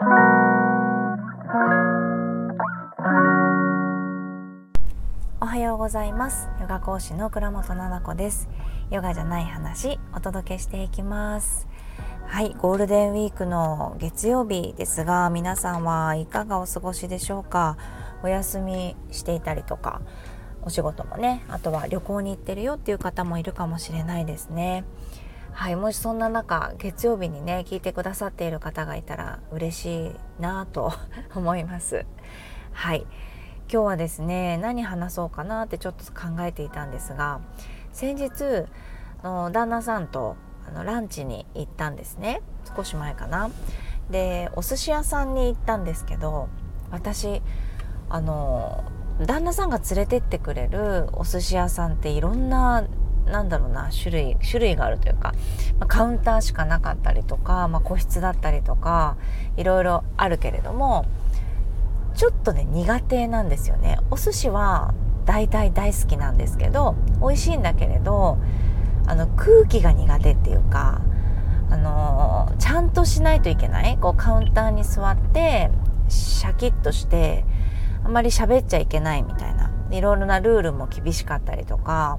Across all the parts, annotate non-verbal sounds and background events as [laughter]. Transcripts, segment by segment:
おはようございます。ヨガ講師の倉本々子です。ヨガじゃない話お届けしていきます。はいゴールデンウィークの月曜日ですが皆さんはいかがお過ごしでしょうか？お休みしていたりとかお仕事もねあとは旅行に行ってるよっていう方もいるかもしれないですね。はいもしそんな中月曜日にね聞いてくださっている方がいたら嬉しいなと [laughs] 思います。はい。今日はですね何話そうかなってちょっと考えていたんですが先日の旦那さんとあのランチに行ったんですね。少し前かな。でお寿司屋さんに行ったんですけど私あの旦那さんが連れてってくれるお寿司屋さんっていろんななんだろうな種類種類があるというか、まあ、カウンターしかなかったりとか、まあ、個室だったりとかいろいろあるけれどもちょっとね苦手なんですよね。お寿司は大体大好きなんですけど美味しいんだけれどあの空気が苦手っていうかあのちゃんとしないといけない。こうカウンターに座ってシャキッとしてあんまり喋っちゃいけないみたいな。いろいろなルールも厳しかったりとか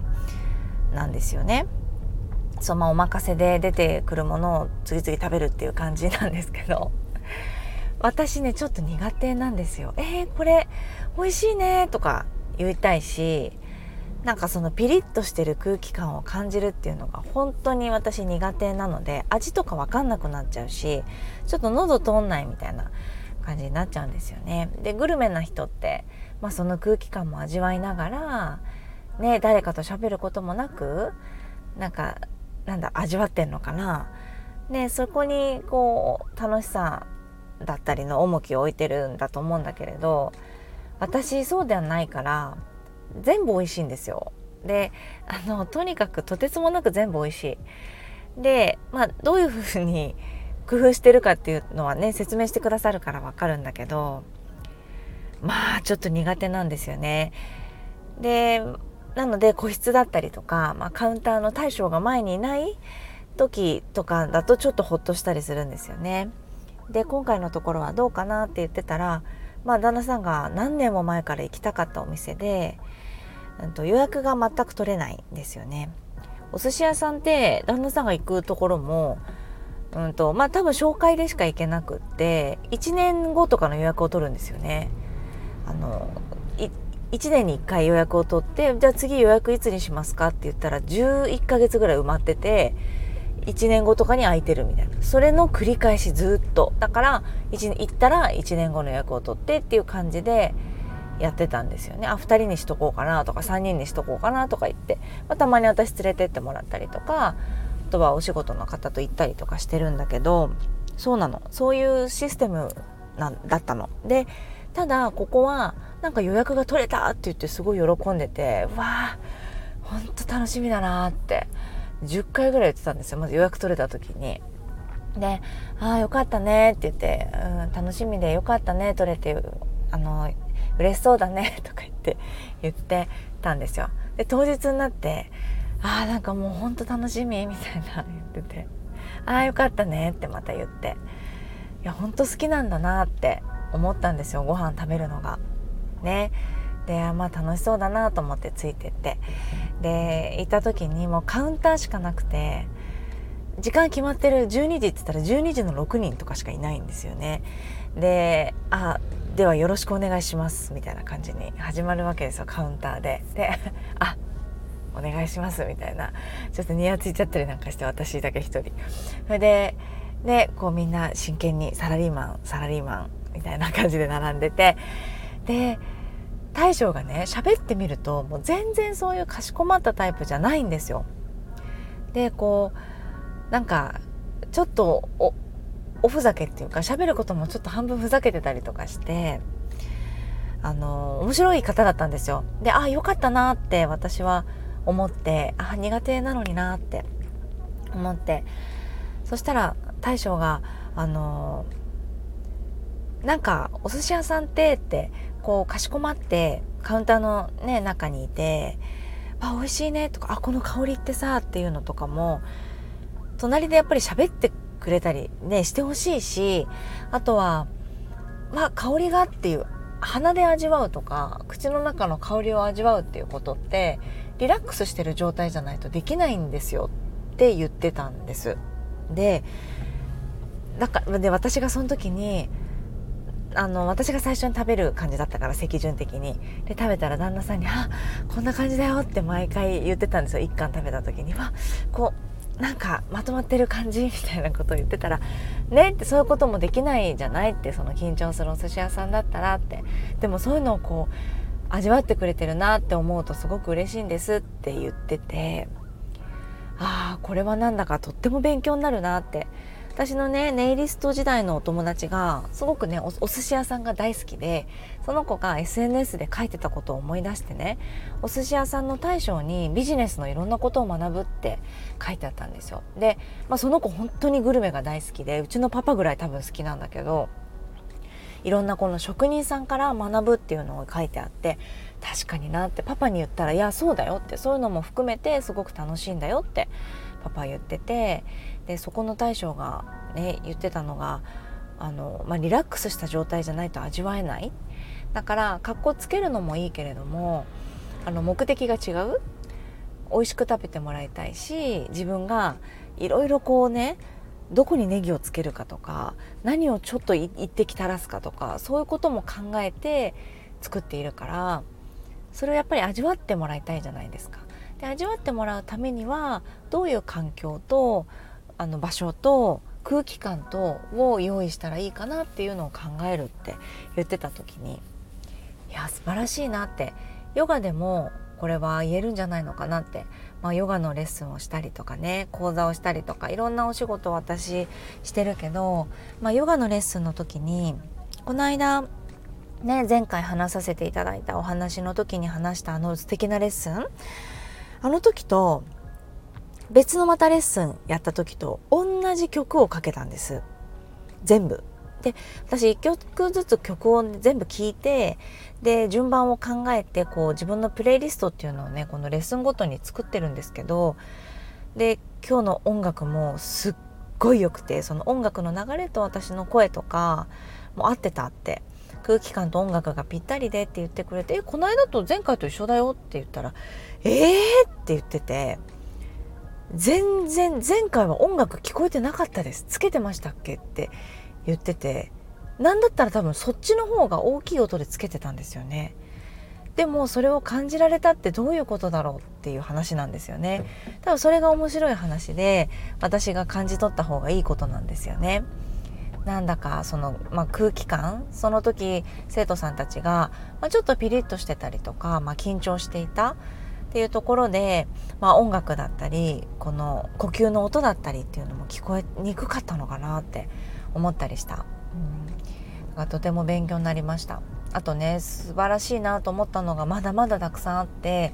なんですよね。そうまあお任せで出てくるものを次々食べるっていう感じなんですけど私ねちょっと苦手なんですよ。えー、これ美味しいねとか言いたいしなんかそのピリッとしてる空気感を感じるっていうのが本当に私苦手なので味とか分かんなくなっちゃうしちょっと喉通んないみたいな感じになっちゃうんですよね。でグルメな人って、まあ、その空気感も味わいながら、ね、誰かと喋ることもなくなんかなんだ味わってんのかな。ね、そこにこう楽しさだったりの重きを置いてるんだと思うんだけれど私そうではないから全部美味しいんですよ。であのとにかくとてつもなく全部美味しい。でまあどういうふうに [laughs] 工夫してるかっていうのはね説明してくださるからわかるんだけどまあちょっと苦手なんですよね。でなので個室だったりとか、まあ、カウンターの大将が前にいない時とかだとちょっとほっとしたりするんですよね。で今回のところはどうかなって言ってたらまあ旦那さんが何年も前から行きたかったお店で、うん、と予約が全く取れないんですよね。お寿司屋さんって旦那さんが行くところもうんとまあ多分紹介でしか行けなくって1年後とかの予約を取るんですよね。あの1年に1回予約を取ってじゃあ次予約いつにしますかって言ったら11ヶ月ぐらい埋まってて1年後とかに空いてるみたいな。それの繰り返しずっと。だから行ったら1年後の予約を取ってっていう感じでやってたんですよね。あ2人にしとこうかなとか3人にしとこうかなとか言って、まあ、たまに私連れてってもらったりとかあとはお仕事の方と行ったりとかしてるんだけどそうなの。そういうシステムなんだったの。でただここはなんか予約が取れたって言ってすごい喜んでてわあほんと楽しみだなって10回ぐらい言ってたんですよまず予約取れた時に。で「ああよかったね」って言って「うん、楽しみでよかったね取れてあの嬉しそうだね」[laughs] とか言って言ってたんですよ。で当日になってああなんかもうほんと楽しみみたいな言っててああよかったねってまた言っていやほんと好きなんだなって思ったんですよご飯食べるのが。ねでまあ楽しそうだなと思ってついてってで行った時にもうカウンターしかなくて時間決まってる12時って言ったら12時の6人とかしかいないんですよね。で「あではよろしくお願いします」みたいな感じに始まるわけですよカウンターで。で「あお願いしますみたいなちょっとニヤついちゃったりなんかして私だけ一人それででこうみんな真剣にサラリーマンサラリーマンみたいな感じで並んでてで大将がね喋ってみるともう全然そういうかしこまったタイプじゃないんですよ。でこうなんかちょっとおおふざけっていうか喋ることもちょっと半分ふざけてたりとかしてあの面白い方だったんですよ。でああよかったなって私は思ってあ苦手なのになって思ってそしたら大将があのなんかお寿司屋さんってってこうかしこまってカウンターのね中にいて「あ美味しいね」とか「あこの香りってさ」っていうのとかも隣でやっぱり喋ってくれたりねしてほしいしあとはまあ香りがっていう鼻で味わうとか口の中の香りを味わうっていうことってリラックスしてる状態じゃないとできないんですよって言ってたんです。でだかで私がその時にあの私が最初に食べる感じだったから席順的に。で食べたら旦那さんに「あこんな感じだよ」って毎回言ってたんですよ。一貫食べた時にはこうなんかまとまってる感じ？みたいなことを言ってたら「ね」ってそういうこともできないじゃない？ってその緊張するお寿司屋さんだったらって。でもそういうのをこう味わってくれてるなって思うとすごく嬉しいんですって言っててああこれはなんだかとっても勉強になるなって私のねネイリスト時代のお友達がすごくねお寿司屋さんが大好きでその子が SNS で書いてたことを思い出してねお寿司屋さんの大将にビジネスのいろんなことを学ぶって書いてあったんですよ。で、まあ、その子本当にグルメが大好きでうちのパパぐらい多分好きなんだけどいろんなこの職人さんから学ぶっていうのを書いてあって確かになってパパに言ったら「いやそうだよ」ってそういうのも含めてすごく楽しいんだよってパパ言っててでそこの大将がね言ってたのがあの、まあ、リラックスした状態じゃないと味わえないだから格好つけるのもいいけれどもあの目的が違う美味しく食べてもらいたいし自分がいろいろこうねどこにネギをつけるかとか何をちょっと一滴垂らすかとかそういうことも考えて作っているからそれをやっぱり味わってもらいたいじゃないですか。で味わってもらうためにはどういう環境とあの場所と空気感とを用意したらいいかなっていうのを考えるって言ってた時にいや素晴らしいなってヨガでもこれは言えるんじゃないのかなって、まあ、ヨガのレッスンをしたりとかね講座をしたりとかいろんなお仕事を私してるけど、まあ、ヨガのレッスンの時にこの間ね前回話させていただいたお話の時に話したあの素敵なレッスンあの時と別のまたレッスンやった時と同じ曲をかけたんです全部。で私1曲ずつ曲を全部聴いてで順番を考えてこう自分のプレイリストっていうのをねこのレッスンごとに作ってるんですけどで今日の音楽もすっごい良くてその音楽の流れと私の声とかも合ってたって空気感と音楽がぴったりでって言ってくれて「えこの間と前回と一緒だよ」って言ったら「えー!」って言ってて。全然前回は音楽聞こえてなかったですつけてましたっけって言ってて何だったら多分そっちの方が大きい音でつけてたんですよねでもそれを感じられたってどういうことだろうっていう話なんですよね多分それが面白い話で私が感じ取った方がいいことなんですよねなんだかその、まあ、空気感その時生徒さんたちが、まあ、ちょっとピリッとしてたりとか、まあ、緊張していたっていうところで、まあ、音楽だったりこの呼吸の音だったりっていうのも聞こえにくかったのかなって思ったりした。うん、とても勉強になりましたあとね素晴らしいなと思ったのがまだまだたくさんあって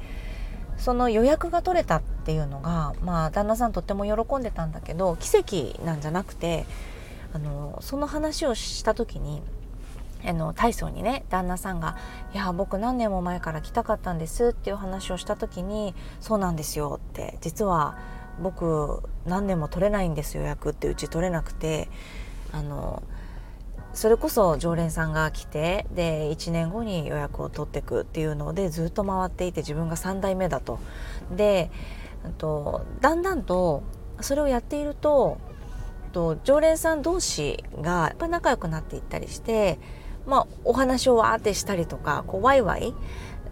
その予約が取れたっていうのがまあ旦那さんとっても喜んでたんだけど奇跡なんじゃなくてあのその話をした時にあの大層にね旦那さんが「いや僕何年も前から来たかったんです」っていう話をした時に「そうなんですよ」って実は僕何年も取れないんです予約ってうち取れなくてあのそれこそ常連さんが来てで1年後に予約を取ってくっていうのでずっと回っていて自分が3代目だと。でとだんだんとそれをやっているとと常連さん同士がやっぱ仲良くなっていったりしてまあ、お話をわーってしたりとかこうワイワイ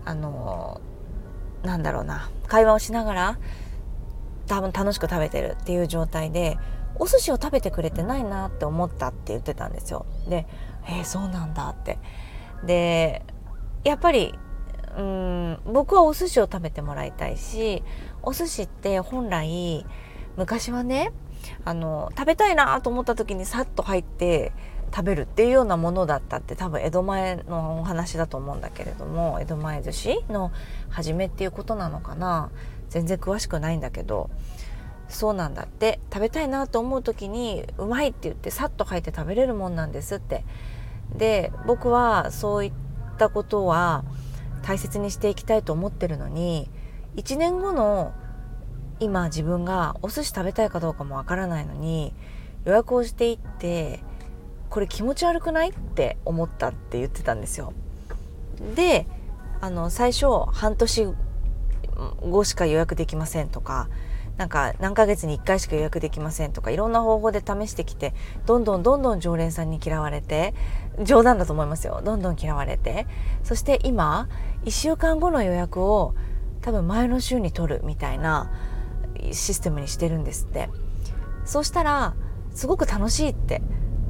あの、なんだろうな会話をしながら多分楽しく食べてるっていう状態でお寿司を食べてくれてないなって思ったって言ってたんですよ。で「えー、そうなんだ」って。でやっぱりうん僕はお寿司を食べてもらいたいしお寿司って本来昔はねあの食べたいなと思った時にさっと入って食べるっていうようなものだったって多分江戸前のお話だと思うんだけれども江戸前寿司の初めっていうことなのかな？全然詳しくないんだけど。そうなんだって。食べたいなと思う時にうまいって言ってさっと入って食べれるもんなんですって。で僕はそういったことは大切にしていきたいと思ってるのに1年後の今自分がお寿司食べたいかどうかもわからないのに予約をしていってこれ気持ち悪くないって思ったって言ってたんですよ。であの最初半年後しか予約できませんとかなんか何ヶ月に1回しか予約できませんとかいろんな方法で試してきてどんどんどんどん常連さんに嫌われて冗談だと思いますよどんどん嫌われてそして今1週間後の予約を多分前の週に取るみたいなシステムにしてるんですって。そうしたらすごく楽しいって。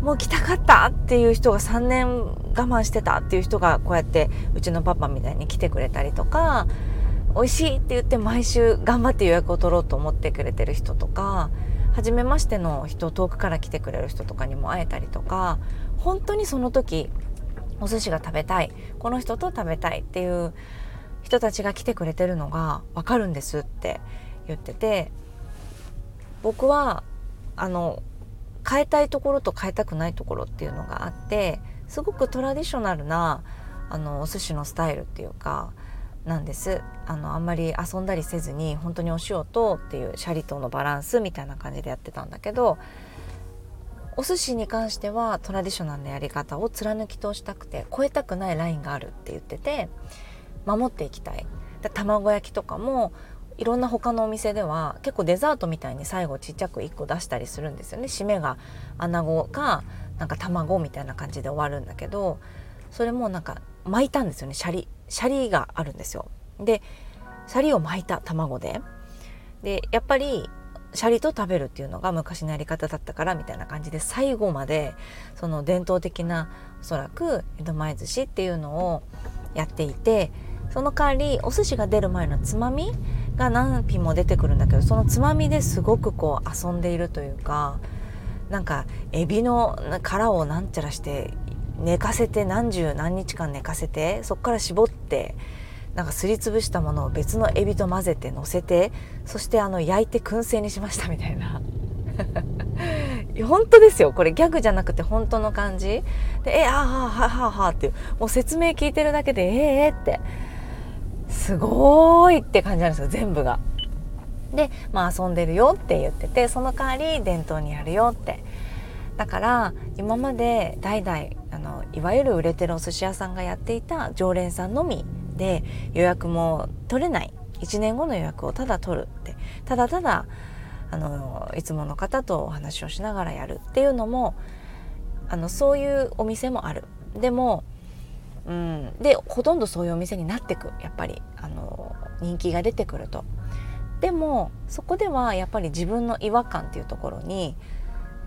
もう来たかったっていう人が3年我慢してたっていう人がこうやってうちのパパみたいに来てくれたりとか美味しいって言って毎週頑張って予約を取ろうと思ってくれてる人とか初めましての人遠くから来てくれる人とかにも会えたりとか本当にその時お寿司が食べたいこの人と食べたいっていう人たちが来てくれてるのが分かるんですって。言ってて僕はあの変えたいところと変えたくないところっていうのがあってすごくトラディショナルなあのお寿司のスタイルっていうかなんです。あのあんまり遊んだりせずに本当にお塩とっていうシャリとのバランスみたいな感じでやってたんだけどお寿司に関してはトラディショナルなやり方を貫き通したくて超えたくないラインがあるって言ってて守っていきたい。卵焼きとかもいろんな他のお店では結構デザートみたいに最後ちっちゃく1個出したりするんですよね。締めが穴子かなんか卵みたいな感じで終わるんだけどそれもなんか巻いたんですよね。シャリシャリがあるんですよ。でシャリを巻いた卵で。でやっぱりシャリと食べるっていうのが昔のやり方だったからみたいな感じで最後までその伝統的なおそらく江戸前寿司っていうのをやっていてその代わりお寿司が出る前のつまみが何品も出てくるんだけどそのつまみですごくこう遊んでいるというかなんかエビの殻をなんちゃらして寝かせて何十何日間寝かせてそこから絞ってなんかすりつぶしたものを別のエビと混ぜて乗せてそしてあの焼いて燻製にしましたみたいな。[laughs] 本当ですよ。これギャグじゃなくて本当の感じ。でえあははははっていうもう説明聞いてるだけでええー、って。すごいって感じなんですよ全部が。でまあ遊んでるよって言っててその代わり伝統にやるよってだから今まで代々あのいわゆる売れてるお寿司屋さんがやっていた常連さんのみで予約も取れない1年後の予約をただ取るってただただあのいつもの方とお話をしながらやるっていうのもあのそういうお店もある。でもうん、でほとんどそういうお店になってくやっぱりあの人気が出てくると。でもそこではやっぱり自分の違和感っていうところに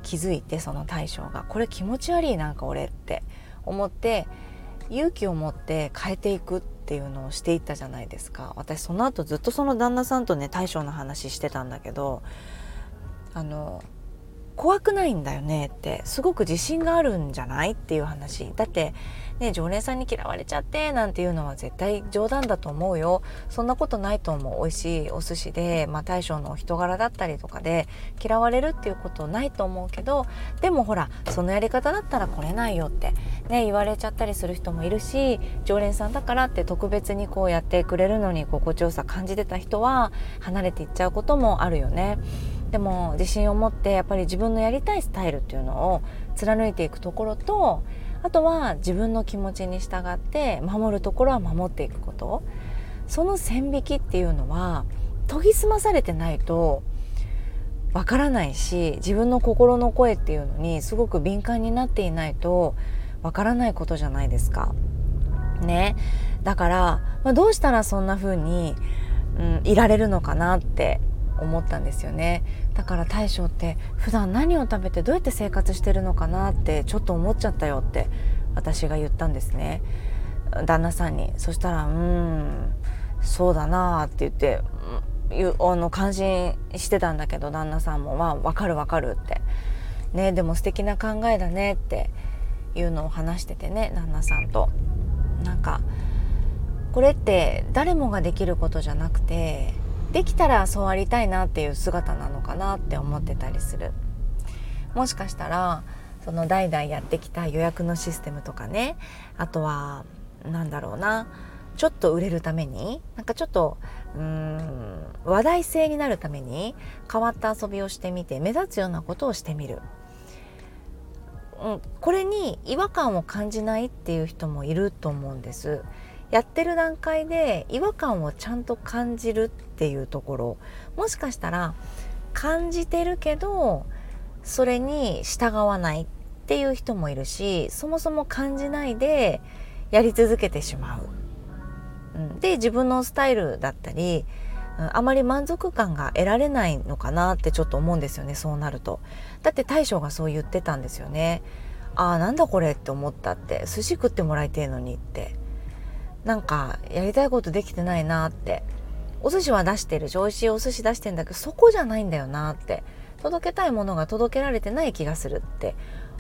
気づいてその大将が。これ気持ち悪いなんか俺って思って勇気を持って変えていくっていうのをしていったじゃないですか。私その後ずっとその旦那さんとね大将の話してたんだけどあの怖くないんだよねってすごく自信があるんじゃないっていう話。だってね常連さんに嫌われちゃってなんていうのは絶対冗談だと思うよ。そんなことないと思う。美味しいお寿司で、まあ、大将のお人柄だったりとかで嫌われるっていうことないと思うけどでもほらそのやり方だったら来れないよってね言われちゃったりする人もいるし常連さんだからって特別にこうやってくれるのに心地よさ感じてた人は離れていっちゃうこともあるよね。でも自信を持ってやっぱり自分のやりたいスタイルっていうのを貫いていくところとあとは自分の気持ちに従って守るところは守っていくこと。その線引きっていうのは研ぎ澄まされてないとわからないし自分の心の声っていうのにすごく敏感になっていないとわからないことじゃないですか。ね、だから、まあ、どうしたらそんな風に、うん、いられるのかなって思ったんですよね。だから大将って普段何を食べてどうやって生活してるのかなってちょっと思っちゃったよって私が言ったんですね。旦那さんに。そしたら「うんそうだな」って言ってあの感心してたんだけど旦那さんも「まあ、分かる分かる」って「ねでも素敵な考えだね」っていうのを話しててね旦那さんと。なんかこれって誰もができることじゃなくてできたらそうありたいなっていう姿なのかなって思ってたりするもしかしたらその代々やってきた予約のシステムとかねあとは何だろうなちょっと売れるためになんかちょっとうーん話題性になるために変わった遊びをしてみて目立つようなことをしてみるうん、これに違和感を感じないっていう人もいると思うんです。やってる段階で違和感をちゃんと感じるっていうところもしかしたら感じてるけどそれに従わないっていう人もいるしそもそも感じないでやり続けてしまう。うん、で自分のスタイルだったりあまり満足感が得られないのかなってちょっと思うんですよねそうなると。だって大将がそう言ってたんですよね。ああなんだこれって思ったって寿司食ってもらいてえのにってなんかやりたいことできてないなって。お寿司は出してるし美味しいお寿司出してんだけどそこじゃないんだよなって。届けたいものが届けられてない気がするって。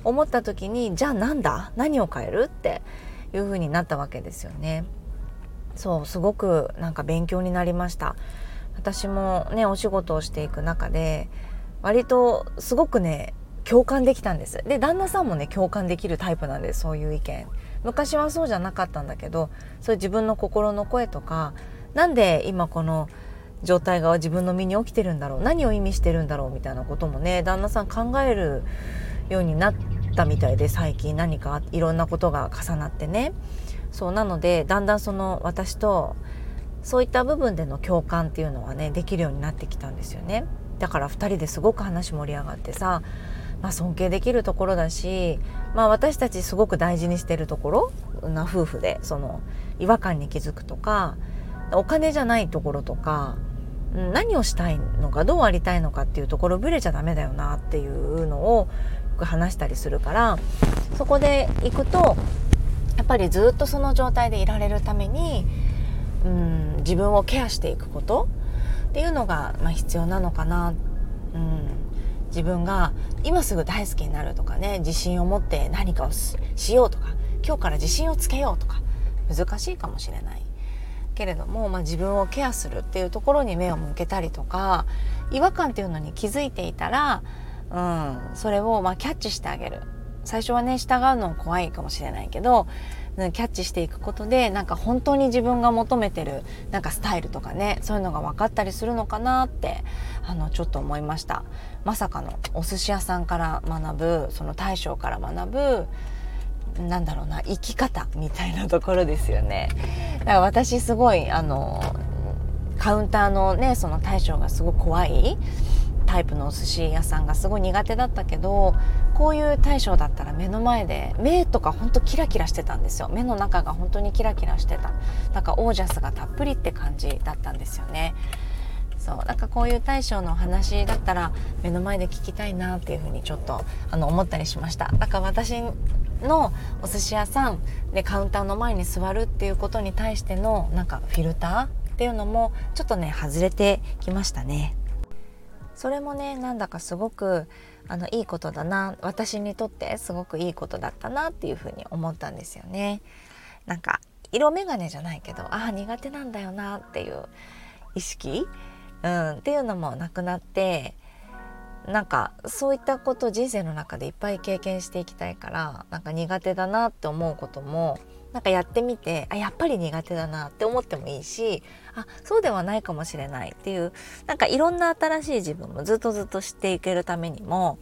思った時にじゃあなんだ？何を変えるっていう風になったわけですよね。そうすごくなんか勉強になりました。私もねお仕事をしていく中で割とすごくね共感できたんです。で旦那さんもね共感できるタイプなんですそういう意見。昔はそうじゃなかったんだけどそういう自分の心の声とか何で今この状態が自分の身に起きてるんだろう何を意味してるんだろうみたいなこともね旦那さん考えるようになったみたいで最近何かいろんなことが重なってね。そうなのでだんだんその私とそういった部分での共感っていうのはねできるようになってきたんですよね。だから2人ですごく話盛り上がってさ、まあ、尊敬できるところだし、まあ、私たちすごく大事にしてるところな夫婦でその違和感に気づくとかお金じゃないところとか何をしたいのかどうありたいのかっていうところぶれちゃダメだよなっていうのをよく話したりするからそこで行くとやっぱりずっとその状態でいられるためにうん自分をケアしていくことっていうのが、まあ、必要なのかな、うん、自分が今すぐ大好きになるとかね自信を持って何かをしようとか今日から自信をつけようとか難しいかもしれない。けれども、まあ、自分をケアするっていうところに目を向けたりとか違和感っていうのに気づいていたら、うん、それをまキャッチしてあげる。最初はね従うの怖いかもしれないけどキャッチしていくことでなんか本当に自分が求めてるなんかスタイルとかねそういうのが分かったりするのかなってあのちょっと思いました。まさかのお寿司屋さんから学ぶその大将から学ぶなんだろうな生き方みたいなところですよね。だから私すごいあのカウンターのねその大将がすごい怖い。タイプのお寿司屋さんがすごい苦手だったけどこういう大将だったら目の前で目とかほんとキラキラしてたんですよ。目の中が本当にキラキラしてた。なんかオージャスがたっぷりって感じだったんですよね。そう。なんかこういう大将の話だったら目の前で聞きたいなっていうふうにちょっとあの思ったりしました。だから私のお寿司屋さんでカウンターの前に座るっていうことに対してのなんかフィルターっていうのもちょっとね外れてきましたね。それもねなんだかすごくあのいいことだな私にとってすごくいいことだったなっていうふうに思ったんですよね。なんか色眼鏡じゃないけどああ苦手なんだよなっていう意識、うん、っていうのもなくなってなんかそういったこと人生の中でいっぱい経験していきたいからなんか苦手だなって思うこともなんかやってみてあやっぱり苦手だなって思ってもいいしあそうではないかもしれないっていうなんかいろんな新しい自分もずっとずっと知っていけるためにも、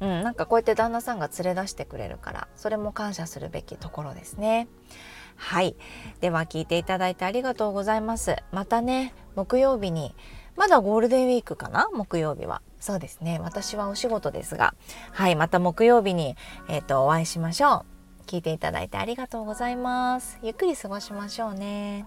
うん、なんかこうやって旦那さんが連れ出してくれるからそれも感謝するべきところですね。はい。では聞いていただいてありがとうございます。またね、木曜日に、まだゴールデンウィークかな？木曜日は。そうですね。私はお仕事ですが、はい。また木曜日に、えっ、ー、と、お会いしましょう。聞いていただいてありがとうございます。ゆっくり過ごしましょうね。